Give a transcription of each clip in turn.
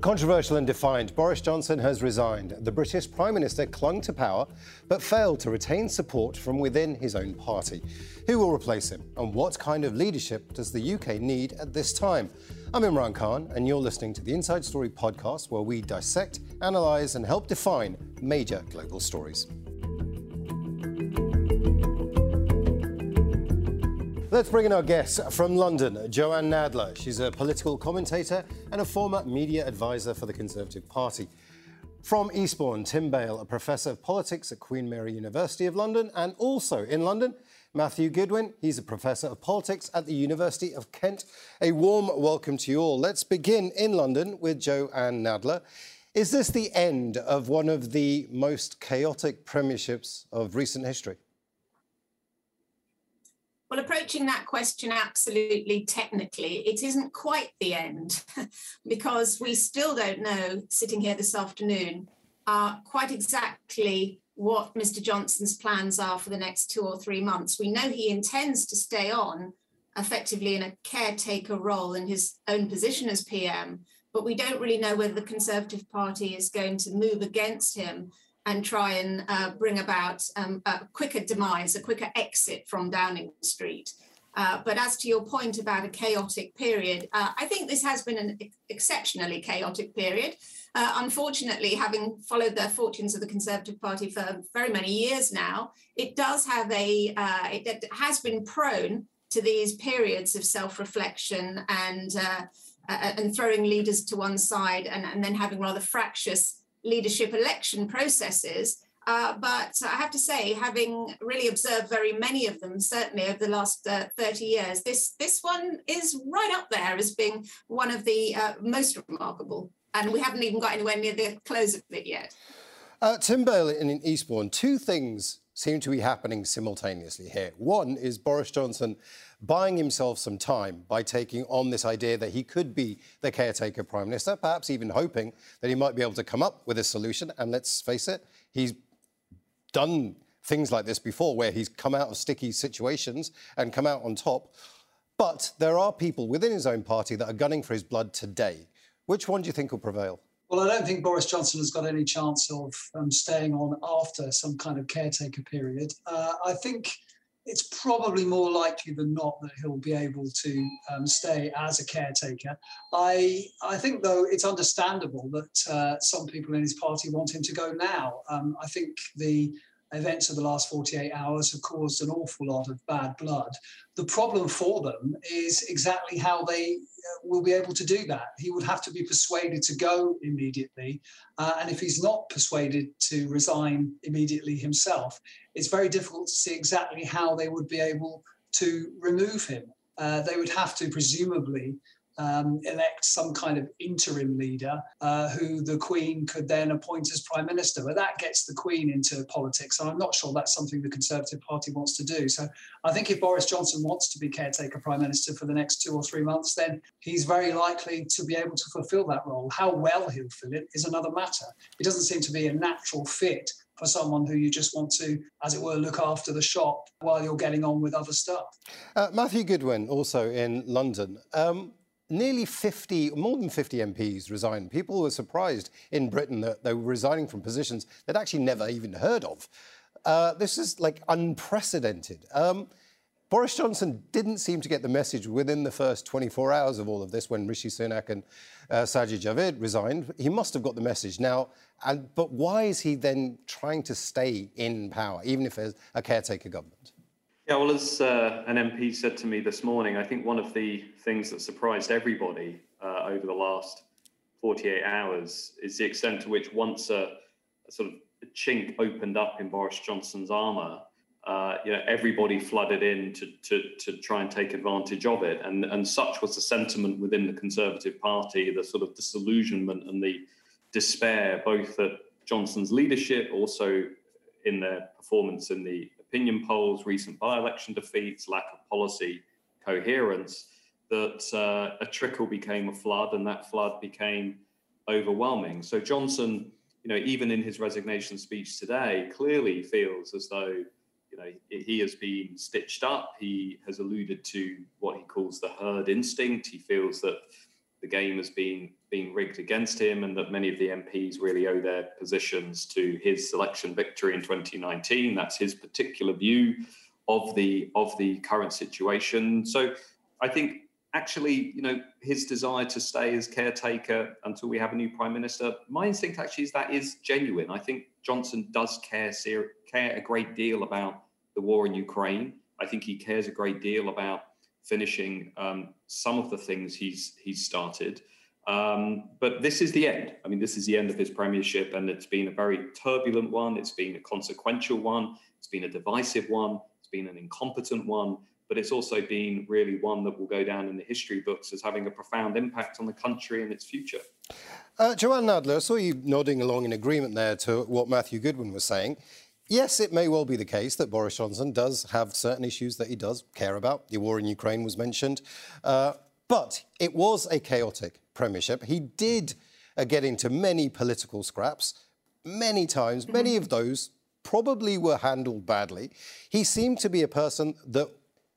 Controversial and defiant, Boris Johnson has resigned. The British Prime Minister clung to power but failed to retain support from within his own party. Who will replace him? And what kind of leadership does the UK need at this time? I'm Imran Khan, and you're listening to the Inside Story podcast, where we dissect, analyse, and help define major global stories. Let's bring in our guest from London, Jo-Anne Nadler. She's a political commentator and a former media advisor for the Conservative Party. From Eastbourne, Tim Bale, a professor of politics at Queen Mary University of London, and also in London, Matthew Goodwin. He's a professor of politics at the University of Kent. A warm welcome to you all. Let's begin in London with Jo-Anne Nadler. Is this the end of one of the most chaotic premierships of recent history? Well, approaching that question absolutely technically, it isn't quite the end because we still don't know, sitting here this afternoon, uh, quite exactly what Mr. Johnson's plans are for the next two or three months. We know he intends to stay on effectively in a caretaker role in his own position as PM, but we don't really know whether the Conservative Party is going to move against him and try and uh, bring about um, a quicker demise, a quicker exit from Downing Street. Uh, but as to your point about a chaotic period, uh, I think this has been an exceptionally chaotic period. Uh, unfortunately, having followed the fortunes of the Conservative Party for very many years now, it does have a, uh, it, it, has been prone to these periods of self-reflection and uh, and throwing leaders to one side and, and then having rather fractious leadership election processes. Uh, but I have to say, having really observed very many of them, certainly over the last uh, 30 years, this, this one is right up there as being one of the uh, most remarkable. And we haven't even got anywhere near the close of it yet. Uh, Tim Bale in Eastbourne, two things seem to be happening simultaneously here. One is Boris Johnson buying himself some time by taking on this idea that he could be the caretaker prime minister, perhaps even hoping that he might be able to come up with a solution. And let's face it, he's done things like this before where he's come out of sticky situations and come out on top. But there are people within his own party that are gunning for his blood today. Which one do you think will prevail? Well, I don't think Boris Johnson has got any chance of um, staying on after some kind of caretaker period. Uh, I think it's probably more likely than not that he'll be able to um, stay as a caretaker. I I think though it's understandable that uh, some people in his party want him to go now. Um, I think the events of the last 48 hours have caused an awful lot of bad blood. The problem for them is exactly how they uh, will be able to do that. He would have to be persuaded to go immediately. Uh, and if he's not persuaded to resign immediately himself, it's very difficult to see exactly how they would be able to remove him. Uh, they would have to presumably um, elect some kind of interim leader uh, who the Queen could then appoint as Prime Minister. But that gets the Queen into politics. And I'm not sure that's something the Conservative Party wants to do. So I think if Boris Johnson wants to be caretaker Prime Minister for the next two or three months, then he's very likely to be able to fulfill that role. How well he'll fill it is another matter. It doesn't seem to be a natural fit for someone who you just want to, as it were, look after the shop while you're getting on with other stuff. Uh, Matthew Goodwin, also in London. Um, nearly 50, more than 50 MPs resigned. People were surprised in Britain that they were resigning from positions they'd actually never even heard of. Uh, this is like unprecedented. Um, Boris Johnson didn't seem to get the message within the first 24 hours of all of this when Rishi Sunak and uh, Sajid Javid resigned. He must have got the message now. And, but why is he then trying to stay in power, even if there's a caretaker government? Yeah, well, as uh, an MP said to me this morning, I think one of the things that surprised everybody uh, over the last 48 hours is the extent to which once a, a sort of a chink opened up in Boris Johnson's armour, uh, you know, everybody flooded in to, to, to try and take advantage of it. And, and such was the sentiment within the Conservative Party, the sort of disillusionment and the despair, both at Johnson's leadership, also in their performance in the opinion polls, recent by election defeats, lack of policy coherence, that uh, a trickle became a flood and that flood became overwhelming. So Johnson, you know, even in his resignation speech today, clearly feels as though, you know, he has been stitched up. He has alluded to what he calls the herd instinct. He feels that the game has been being rigged against him, and that many of the MPs really owe their positions to his election victory in 2019. That's his particular view of the of the current situation. So I think actually, you know, his desire to stay as caretaker until we have a new prime minister, my instinct actually is that is genuine. I think Johnson does care care a great deal about the war in Ukraine. I think he cares a great deal about finishing um, some of the things he's he's started. Um, but this is the end. I mean, this is the end of his premiership, and it's been a very turbulent one. It's been a consequential one. It's been a divisive one. It's been an incompetent one but it's also been really one that will go down in the history books as having a profound impact on the country and its future. Uh, Jo-Anne Nadler, I saw you nodding along in agreement there to what Matthew Goodwin was saying. Yes, it may well be the case that Boris Johnson does have certain issues that he does care about. The war in Ukraine was mentioned. Uh, but it was a chaotic premiership. He did uh, get into many political scraps, many times. Many of those probably were handled badly. He seemed to be a person that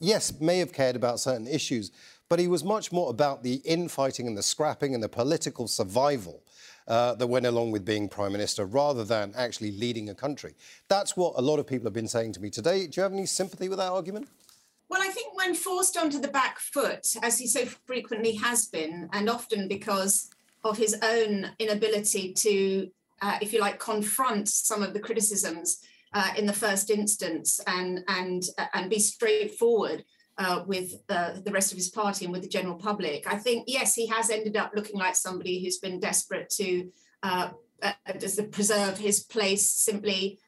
yes, may have cared about certain issues, but he was much more about the infighting and the scrapping and the political survival uh, that went along with being prime minister rather than actually leading a country. That's what a lot of people have been saying to me today. Do you have any sympathy with that argument? Well, I think when forced onto the back foot, as he so frequently has been, and often because of his own inability to, uh, if you like, confront some of the criticisms uh, in the first instance and and uh, and be straightforward uh, with uh, the rest of his party and with the general public. I think yes, he has ended up looking like somebody who's been desperate to uh, uh, preserve his place simply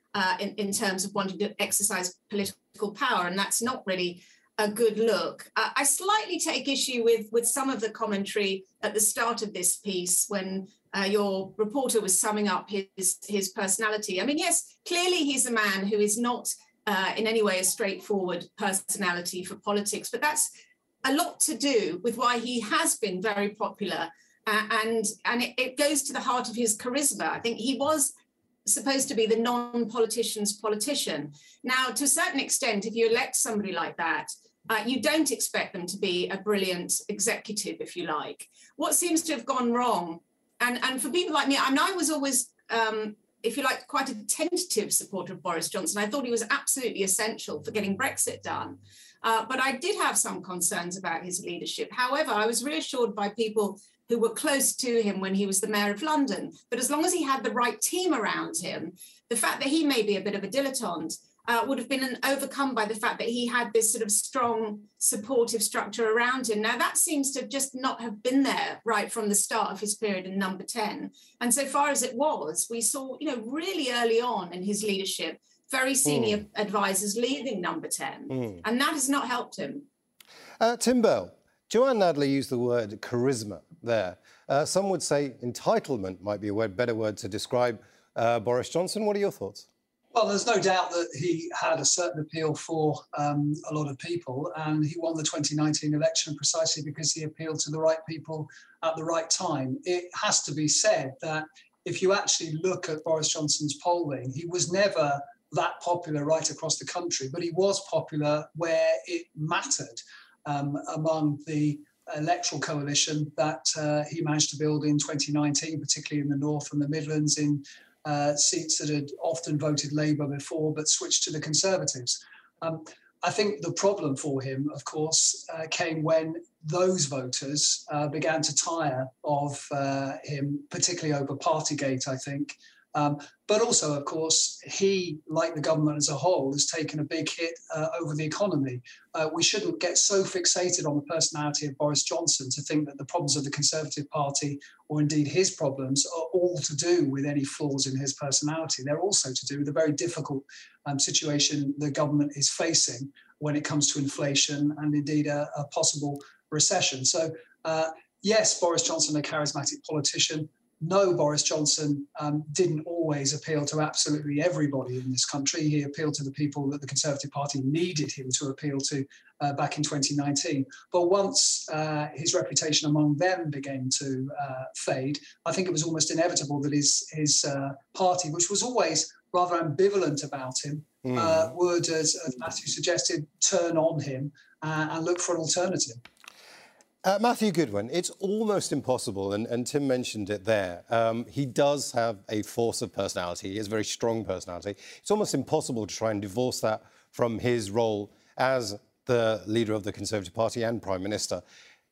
in in terms of wanting to exercise political power, and that's not really a good look. I slightly take issue with with some of the commentary at the start of this piece when uh, your reporter was summing up his his personality. I mean, yes, clearly he's a man who is not uh, in any way a straightforward personality for politics, but that's a lot to do with why he has been very popular, uh, and and it, it goes to the heart of his charisma. I think he was supposed to be the non-politician's politician. Now, to a certain extent, if you elect somebody like that, uh, you don't expect them to be a brilliant executive, if you like. What seems to have gone wrong and and for people like me, I mean, I was always, um, if you like, quite a tentative supporter of Boris Johnson. I thought he was absolutely essential for getting Brexit done. Uh, but I did have some concerns about his leadership. However, I was reassured by people who were close to him when he was the mayor of London. But as long as he had the right team around him, the fact that he may be a bit of a dilettante uh, would have been overcome by the fact that he had this sort of strong supportive structure around him. Now that seems to just not have been there right from the start of his period in number 10. And so far as it was, we saw, you know, really early on in his leadership, very senior mm. advisors leaving number 10. Mm. And that has not helped him. Uh, Tim Bale, Jo-Anne Nadler used the word charisma there. Uh, some would say entitlement might be a word, better word to describe uh, Boris Johnson. What are your thoughts? Well, there's no doubt that he had a certain appeal for um, a lot of people, and he won the 2019 election precisely because he appealed to the right people at the right time. It has to be said that if you actually look at Boris Johnson's polling, he was never that popular right across the country, but he was popular where it mattered um, among the electoral coalition that uh, he managed to build in 2019, particularly in the North and the Midlands, in uh, seats that had often voted Labour before but switched to the Conservatives. Um, I think the problem for him, of course, uh, came when those voters uh, began to tire of uh, him, particularly over Partygate, I think, um, but also, of course, he, like the government as a whole, has taken a big hit uh, over the economy. Uh, we shouldn't get so fixated on the personality of Boris Johnson to think that the problems of the Conservative Party, or indeed his problems, are all to do with any flaws in his personality. They're also to do with the very difficult um, situation the government is facing when it comes to inflation and indeed a, a possible recession. So, uh, yes, Boris Johnson, a charismatic politician, no, Boris Johnson um, didn't always appeal to absolutely everybody in this country. He appealed to the people that the Conservative Party needed him to appeal to uh, back in 2019. But once uh, his reputation among them began to uh, fade, I think it was almost inevitable that his, his uh, party, which was always rather ambivalent about him, mm. would, as, as, Matthew suggested, turn on him uh, and look for an alternative. Uh, Matthew Goodwin, it's almost impossible, and, and Tim mentioned it there. Um, he does have a force of personality. He has a very strong personality. It's almost impossible to try and divorce that from his role as the leader of the Conservative Party and Prime Minister.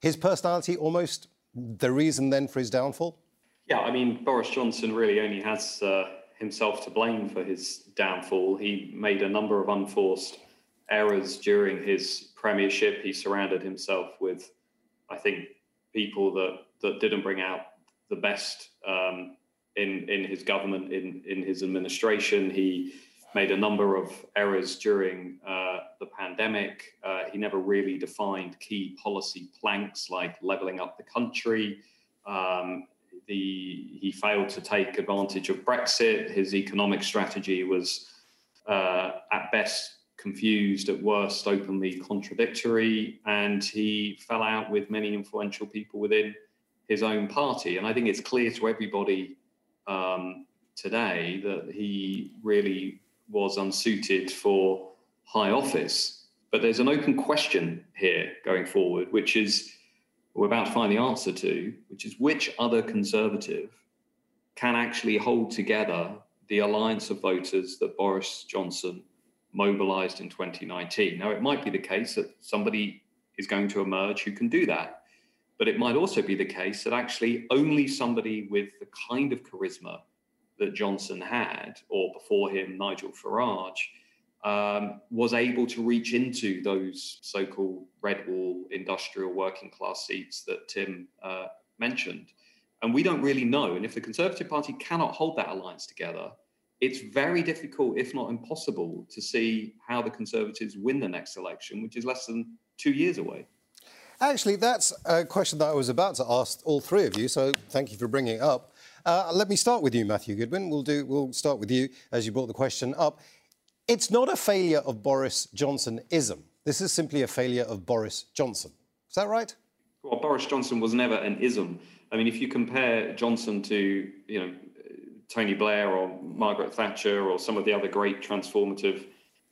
His personality almost the reason then for his downfall? Yeah, I mean, Boris Johnson really only has uh, himself to blame for his downfall. He made a number of unforced errors during his premiership. He surrounded himself with I think people that that didn't bring out the best um, in in his government, in in his administration. He made a number of errors during uh, the pandemic. Uh, he never really defined key policy planks like leveling up the country. Um, the, he failed to take advantage of Brexit. His economic strategy was uh, at best confused, at worst, openly contradictory, and he fell out with many influential people within his own party. And I think it's clear to everybody um, today that he really was unsuited for high office. But there's an open question here going forward, which is we're about to find the answer to, which is which other conservative can actually hold together the alliance of voters that Boris Johnson mobilized in 2019. Now, it might be the case that somebody is going to emerge who can do that. But it might also be the case that actually only somebody with the kind of charisma that Johnson had, or before him, Nigel Farage, um, was able to reach into those so called red wall industrial working class seats that Tim uh, mentioned. And we don't really know. And if the Conservative Party cannot hold that alliance together, it's very difficult, if not impossible, to see how the Conservatives win the next election, which is less than two years away. Actually, that's a question that I was about to ask all three of you, so thank you for bringing it up. Uh, let me start with you, Matthew Goodwin. We'll, do, we'll start with you as you brought the question up. It's not a failure of Boris Johnson-ism. This is simply a failure of Boris Johnson. Is that right? Well, Boris Johnson was never an ism. I mean, if you compare Johnson to, you know, Tony Blair or Margaret Thatcher or some of the other great transformative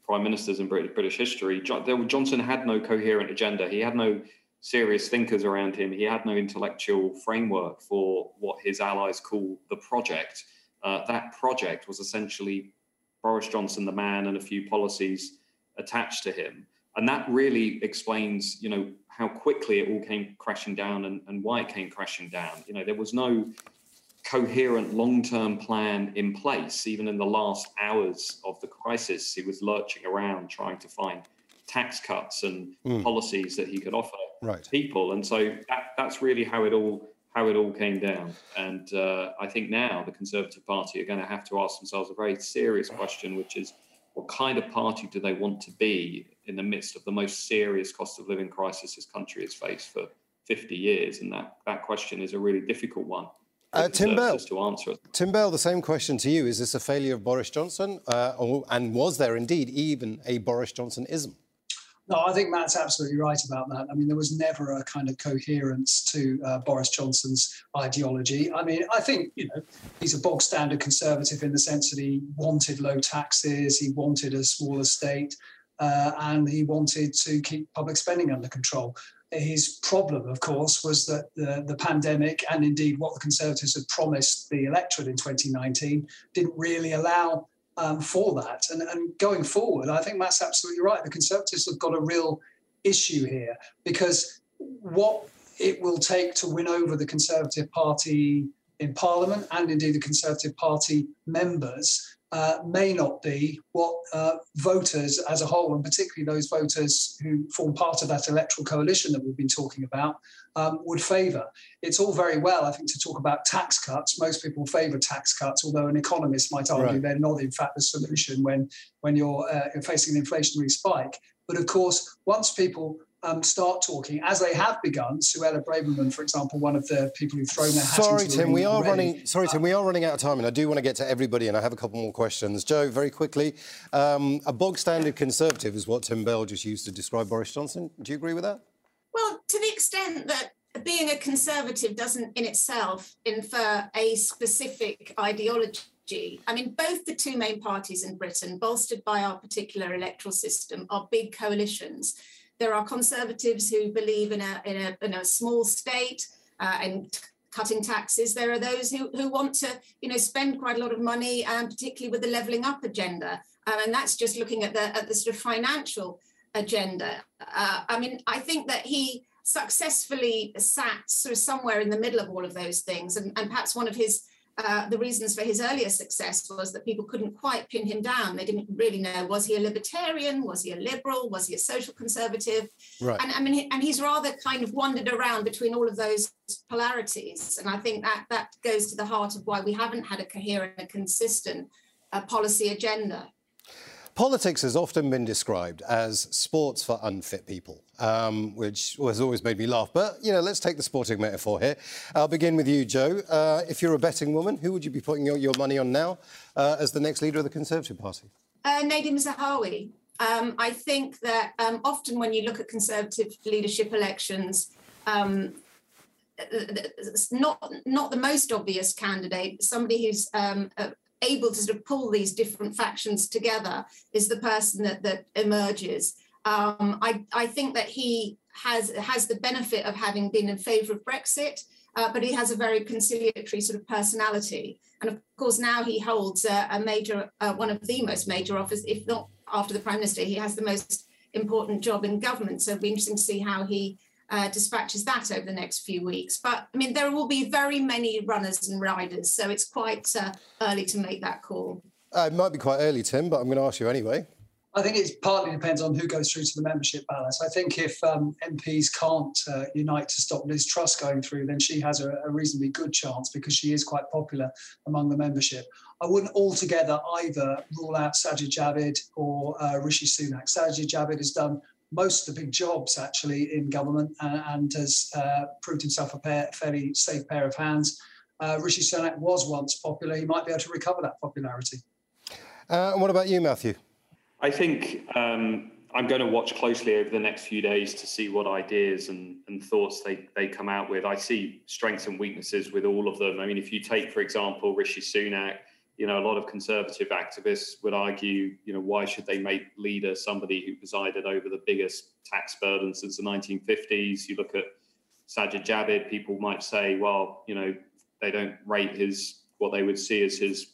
prime ministers in British history, Johnson had no coherent agenda. He had no serious thinkers around him. He had no intellectual framework for what his allies call the project. Uh, that project was essentially Boris Johnson, the man, and a few policies attached to him. And that really explains, you know, how quickly it all came crashing down and, and why it came crashing down. You know, there was no coherent long term plan in place. Even in the last hours of the crisis, he was lurching around trying to find tax cuts and mm. policies that he could offer right. people. And so that, that's really how it all how it all came down. And uh, I think now the Conservative Party are going to have to ask themselves a very serious question, which is what kind of party do they want to be in the midst of the most serious cost of living crisis this country has faced for 50 years? And that, that question is a really difficult one. Uh, Tim Bale, to answer it. Tim Bale, the same question to you. Is this a failure of Boris Johnson? Uh, or, and was there indeed even a Boris Johnson-ism? No, I think Matt's absolutely right about that. I mean, there was never a kind of coherence to uh, Boris Johnson's ideology. I mean, I think, you know, he's a bog standard conservative in the sense that he wanted low taxes, he wanted a smaller state, uh, and he wanted to keep public spending under control his problem, of course, was that the, the pandemic and indeed what the Conservatives had promised the electorate in 2019 didn't really allow um, for that. And, and going forward, I think Matt's absolutely right. The Conservatives have got a real issue here because what it will take to win over the Conservative Party in Parliament and indeed the Conservative Party members uh, may not be what uh, voters as a whole, and particularly those voters who form part of that electoral coalition that we've been talking about, um, would favour. It's all very well, I think, to talk about tax cuts. Most people favour tax cuts, although an economist might argue right. they're not, in fact, the solution when when you're uh, facing an inflationary spike. But of course, once people um, start talking, as they have begun. Suella Braverman, for example, one of the people who've thrown their hat Sorry, into Tim, we are already. running. Sorry, Tim, we are running out of time, and I do want to get to everybody, and I have a couple more questions. Joe, very quickly, um, a bog standard conservative is what Tim Bale just used to describe Boris Johnson. Do you agree with that? Well, to the extent that being a conservative doesn't in itself infer a specific ideology. I mean, both the two main parties in Britain, bolstered by our particular electoral system, are big coalitions there are conservatives who believe in a, in a, in a small state uh, and cutting taxes. There are those who, who want to, you know, spend quite a lot of money, um, particularly with the levelling up agenda. Um, and that's just looking at the at the sort of financial agenda. Uh, I mean, I think that he successfully sat sort of somewhere in the middle of all of those things, and, and perhaps one of his uh, the reasons for his earlier success was that people couldn't quite pin him down. They didn't really know was he a libertarian, was he a liberal, was he a social conservative? Right. And I mean, and he's rather kind of wandered around between all of those polarities. And I think that that goes to the heart of why we haven't had a coherent and consistent uh, policy agenda. Politics has often been described as sports for unfit people, um, which has always made me laugh. But, you know, let's take the sporting metaphor here. I'll begin with you, Joe. Uh, if you're a betting woman, who would you be putting your, your money on now uh, as the next leader of the Conservative Party? Uh, Nadhim Zahawi. Um, I think that um, often when you look at Conservative leadership elections, um, not not the most obvious candidate, somebody who's um, able to sort of pull these different factions together is the person that that emerges. Um, I, I think that he has has the benefit of having been in favour of Brexit, uh, but he has a very conciliatory sort of personality. And of course, now he holds a, a major, uh, one of the most major office, if not after the prime minister, he has the most important job in government. So it'll be interesting to see how he uh, dispatches that over the next few weeks. But I mean, there will be very many runners and riders, so it's quite uh, early to make that call. Uh, it might be quite early, Tim, but I'm going to ask you anyway. I think it partly depends on who goes through to the membership balance. I think if um, MPs can't uh, unite to stop Liz Truss going through, then she has a, a, reasonably good chance because she is quite popular among the membership. I wouldn't altogether either rule out Sajid Javid or uh, Rishi Sunak. Sajid Javid has done most of the big jobs actually in government and, and has uh, proved himself a pair, fairly safe pair of hands. Uh, Rishi Sunak was once popular. He might be able to recover that popularity. Uh, and what about you, Matthew? I think um, I'm going to watch closely over the next few days to see what ideas and, and thoughts they, they come out with. I see strengths and weaknesses with all of them. I mean, if you take, for example, Rishi Sunak, you know, a lot of conservative activists would argue, you know, why should they make leader somebody who presided over the biggest tax burden since the 1950s? You look at Sajid Javid, people might say, well, you know, they don't rate his what they would see as his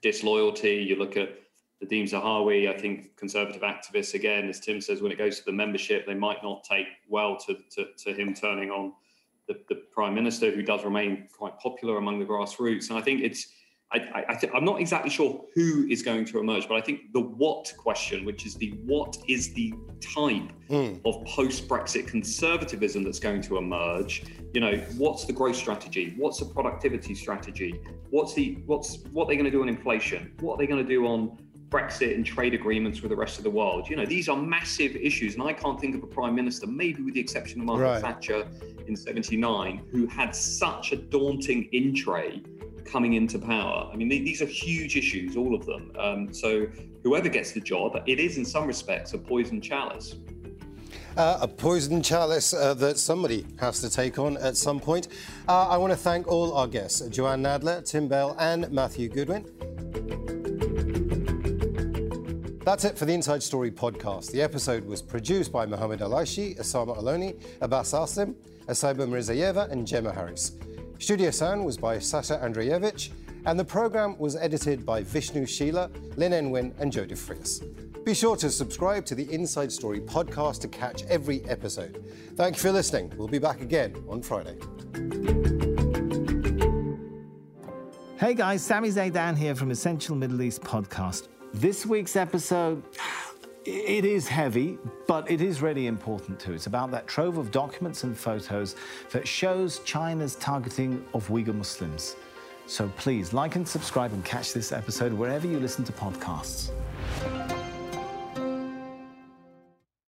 disloyalty. You look at the Nadhim Zahawi, I think conservative activists, again, as Tim says, when it goes to the membership, they might not take well to, to, to him turning on the, the prime minister, who does remain quite popular among the grassroots. And I think it's I, I, I am not exactly sure who is going to emerge, but I think the what question, which is the what is the type mm. of post Brexit conservatism that's going to emerge. You know, what's the growth strategy? What's the productivity strategy? What's the what's what they're going to do on inflation? What are they going to do on Brexit and trade agreements with the rest of the world? You know, these are massive issues, and I can't think of a prime minister, maybe with the exception of Margaret right. Thatcher in '79, who had such a daunting in tray coming into power. I mean, these are huge issues, all of them. Um, so whoever gets the job, it is in some respects a poison chalice. Uh, a poison chalice uh, that somebody has to take on at some point. Uh, I want to thank all our guests, Jo-Anne Nadler, Tim Bale, and Matthew Goodwin. That's it for the Inside Story podcast. The episode was produced by Mohammed Alaishi, Osama Aloni, Abbas Asim, Asaiba Mirzayeva, and Gemma Harris. Studio sound was by Sasha Andreevich, and the program was edited by Vishnu Sheila, Lynn Enwin, and Joe DeFrias. Be sure to subscribe to the Inside Story podcast to catch every episode. Thank you for listening. We'll be back again on Friday. Hey guys, Sami Zaidan here from Essential Middle East Podcast. This week's episode it is heavy, but it is really important too. It's about that trove of documents and photos that shows China's targeting of Uyghur Muslims. So please like and subscribe and catch this episode wherever you listen to podcasts.